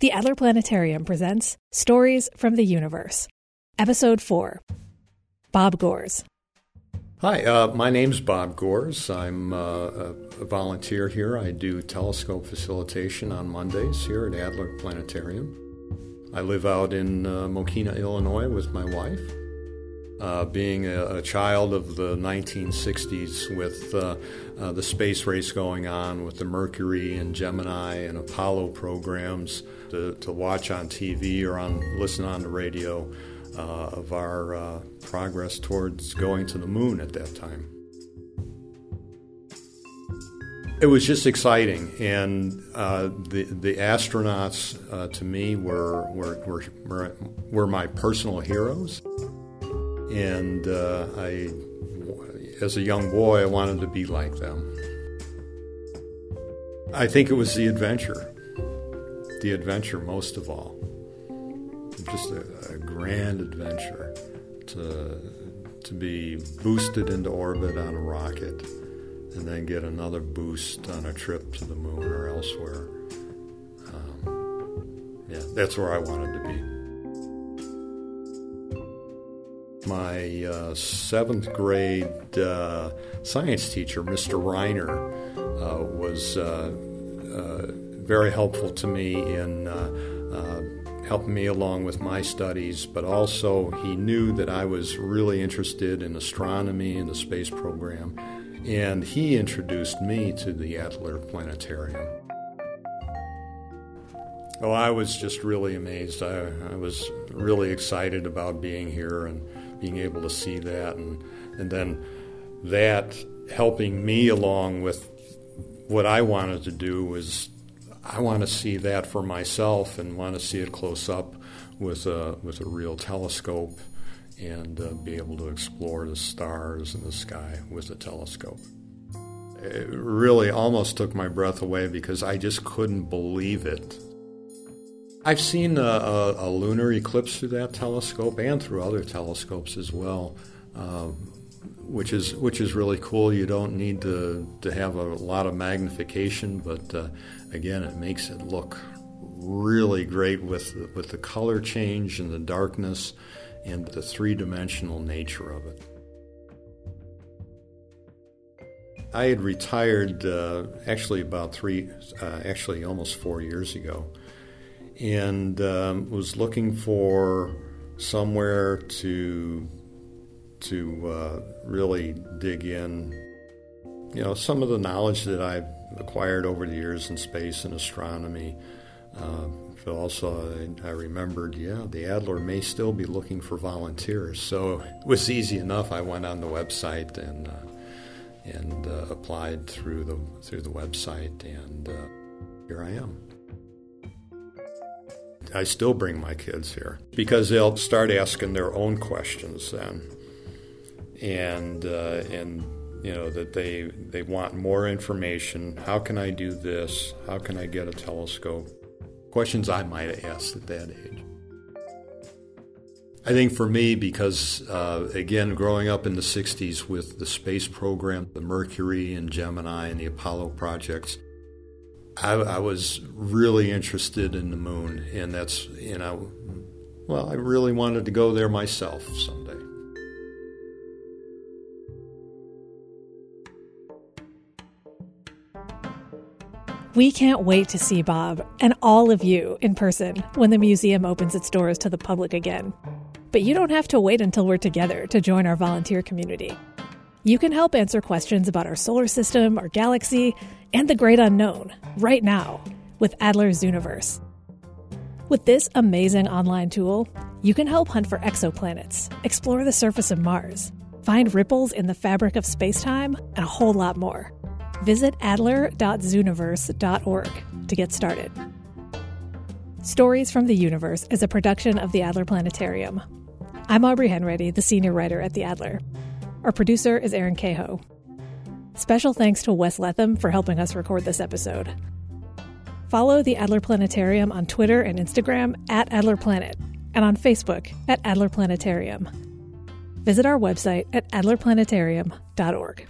The Adler Planetarium presents Stories from the Universe, Episode 4 Bob Gores. Hi, uh, my name's Bob Gores. I'm uh, a, volunteer here. I do telescope facilitation on Mondays here at Adler Planetarium. I live out in uh, Mokena, Illinois with my wife. Uh, being a, a, child of the 1960s with uh, uh, the space race going on with the Mercury and Gemini and Apollo programs to, to watch on TV or on listen on the radio uh, of our uh, progress towards going to the moon at that time. It was just exciting, and the the astronauts to me were were, were were my personal heroes and uh, I, as a young boy, I wanted to be like them. I think it was the adventure, the adventure most of all. Just a, a grand adventure to to be boosted into orbit on a rocket, and then get another boost on a trip to the moon or elsewhere. Um, yeah, that's where I wanted to be. My uh, seventh grade uh, science teacher, Mr. Reiner, uh, was uh, uh, very helpful to me in helping me along with my studies, but also he knew that I was really interested in astronomy and the space program, and he introduced me to the Adler Planetarium. Well, I was just really amazed. I, I was really excited about being here and being able to see that, and and then that helping me along with what I wanted to do was I want to see that for myself and want to see it close up with a with a real telescope and uh, be able to explore the stars and the sky with a telescope. It really almost took my breath away because I just couldn't believe it I've seen a, a, a, lunar eclipse through that telescope and through other telescopes as well, um, which is which is really cool. You don't need to, to have a lot of magnification, but uh, again, it makes it look really great with with the color change and the darkness and the three dimensional nature of it. I had retired uh, actually about three, uh, actually almost four years ago and um, was looking for somewhere to to uh, really dig in. You know, some of the knowledge that I've acquired over the years in space and astronomy. Uh, but also, I, I, remembered, yeah, the Adler may still be looking for volunteers. So it was easy enough. I went on the website and uh, and uh, applied through the through the website, and uh, here I am. I still bring my kids here because they'll start asking their own questions then, and uh, and you know that they they want more information. How can I do this? How can I get a telescope? Questions I might have asked at that age. I think for me, because uh, again, growing up in the 60s with the space program, the Mercury and Gemini and the Apollo projects, I, I, was really interested in the moon, and that's, you know, well, I really wanted to go there myself someday. We can't wait to see Bob and all of you in person when the museum opens its doors to the public again. But you don't have to wait until we're together to join our volunteer community. You can help answer questions about our solar system, our galaxy, and the great unknown right now with Adler's Zooniverse. With this amazing online tool, you can help hunt for exoplanets, explore the surface of Mars, find ripples in the fabric of spacetime, and a whole lot more. Visit adler.zooniverse.org to get started. Stories from the Universe is a production of the Adler Planetarium. I'm Aubrey Henretty, the senior writer at the Adler. Our producer is Aaron Cahoe. Special thanks to Wes Letham for helping us record this episode. Follow the Adler Planetarium on Twitter and Instagram at Adler Planet and on Facebook at Adler Planetarium. Visit our website at adlerplanetarium.org.